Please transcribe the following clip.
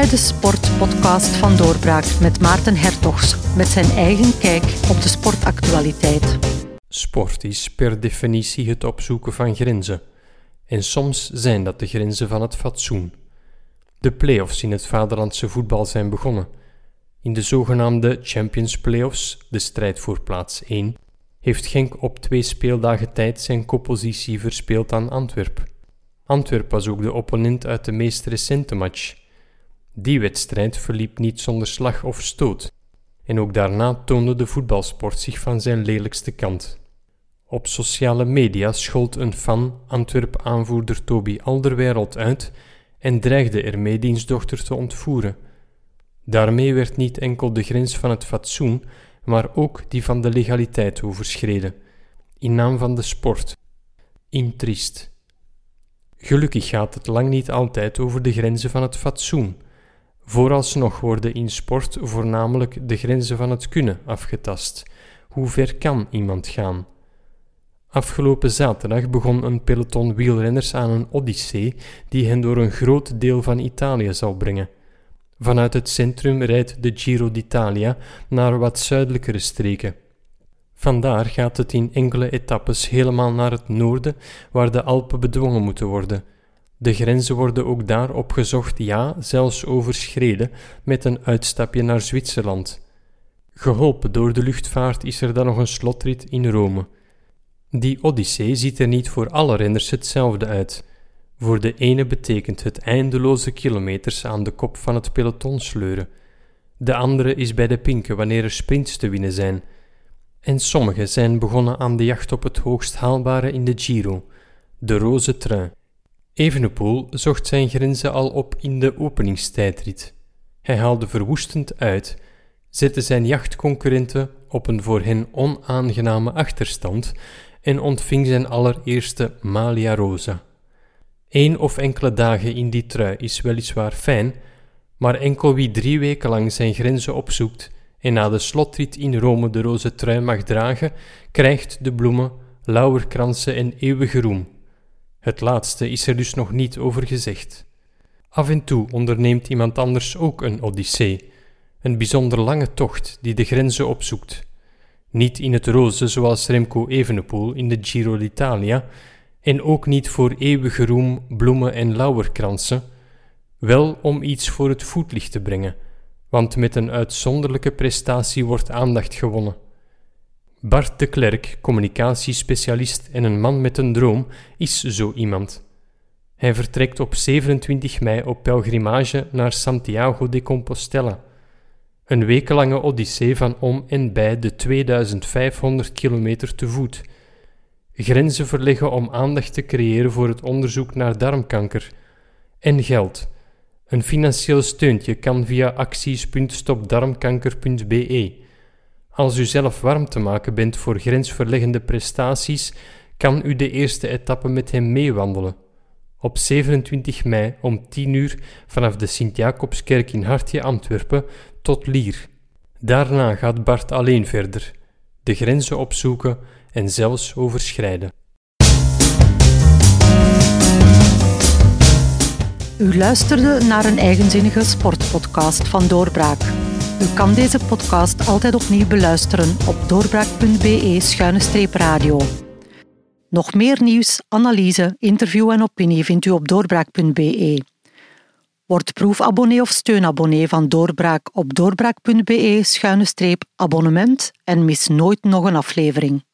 bij de Sportpodcast van Doorbraak met Maarten Hertogs met zijn eigen kijk op de sportactualiteit. Sport is per definitie het opzoeken van grenzen. En soms zijn dat de grenzen van het fatsoen. De play-offs in het vaderlandse voetbal zijn begonnen. In de zogenaamde Champions Playoffs, de strijd voor plaats 1, heeft Genk op twee speeldagen tijd zijn koppositie verspeeld aan Antwerp. Antwerp was ook de opponent uit de meest recente match. Die wedstrijd verliep niet zonder slag of stoot. En ook daarna toonde de voetbalsport zich van zijn lelijkste kant. Op sociale media schold een fan Antwerp-aanvoerder Toby Alderweireld uit en dreigde ermee diens dochter te ontvoeren. Daarmee werd niet enkel de grens van het fatsoen, maar ook die van de legaliteit overschreden, in naam van de sport. Intriest. Gelukkig gaat het lang niet altijd over de grenzen van het fatsoen. Vooralsnog worden in sport voornamelijk de grenzen van het kunnen afgetast. Hoe ver kan iemand gaan? Afgelopen zaterdag begon een peloton wielrenners aan een odyssee die hen door een groot deel van Italië zal brengen. Vanuit het centrum rijdt de Giro d'Italia naar wat zuidelijkere streken. Vandaar gaat het in enkele etappes helemaal naar het noorden, waar de Alpen bedwongen moeten worden. De grenzen worden ook daar opgezocht, ja, zelfs overschreden, met een uitstapje naar Zwitserland. Geholpen door de luchtvaart is er dan nog een slotrit in Rome. Die Odyssee ziet er niet voor alle renners hetzelfde uit. Voor de ene betekent het eindeloze kilometers aan de kop van het peloton sleuren. De andere is bij de pinken wanneer er sprints te winnen zijn. En sommigen zijn begonnen aan de jacht op het hoogst haalbare in de Giro, de roze trui. Evenepoel zocht zijn grenzen al op in de openingstijdrit. Hij haalde verwoestend uit, zette zijn jachtconcurrenten op een voor hen onaangename achterstand en ontving zijn allereerste Malia Rosa. Eén of enkele dagen in die trui is weliswaar fijn, maar enkel wie drie weken lang zijn grenzen opzoekt en na de slotrit in Rome de roze trui mag dragen, krijgt de bloemen, lauwerkransen en eeuwige roem. Het laatste is er dus nog niet over gezegd. Af en toe onderneemt iemand anders ook een odyssee, een bijzonder lange tocht die de grenzen opzoekt. Niet in het roze zoals Remco Evenepoel in de Giro d'Italia, en ook niet voor eeuwige roem, bloemen en lauwerkransen, wel om iets voor het voetlicht te brengen, want met een uitzonderlijke prestatie wordt aandacht gewonnen. Bart de Klerk, communicatiespecialist en een man met een droom, is zo iemand. Hij vertrekt op 27 mei op pelgrimage naar Santiago de Compostela. Een wekenlange odyssee van om en bij de 2500 kilometer te voet. Grenzen verleggen om aandacht te creëren voor het onderzoek naar darmkanker. En geld. Een financieel steuntje kan via acties.stopdarmkanker.be. Als u zelf warm te maken bent voor grensverleggende prestaties, kan u de eerste etappe met hem meewandelen. Op 27 mei om 10 uur vanaf de Sint-Jacobskerk in Hartje, Antwerpen, tot Lier. Daarna gaat Bart alleen verder, de grenzen opzoeken en zelfs overschrijden. U luisterde naar een eigenzinnige sportpodcast van Doorbraak. U kan deze podcast altijd opnieuw beluisteren op doorbraak.be-radio. Nog meer nieuws, analyse, interview en opinie vindt u op doorbraak.be. Word proefabonnee of steunabonnee van Doorbraak op doorbraak.be-abonnement en mis nooit nog een aflevering.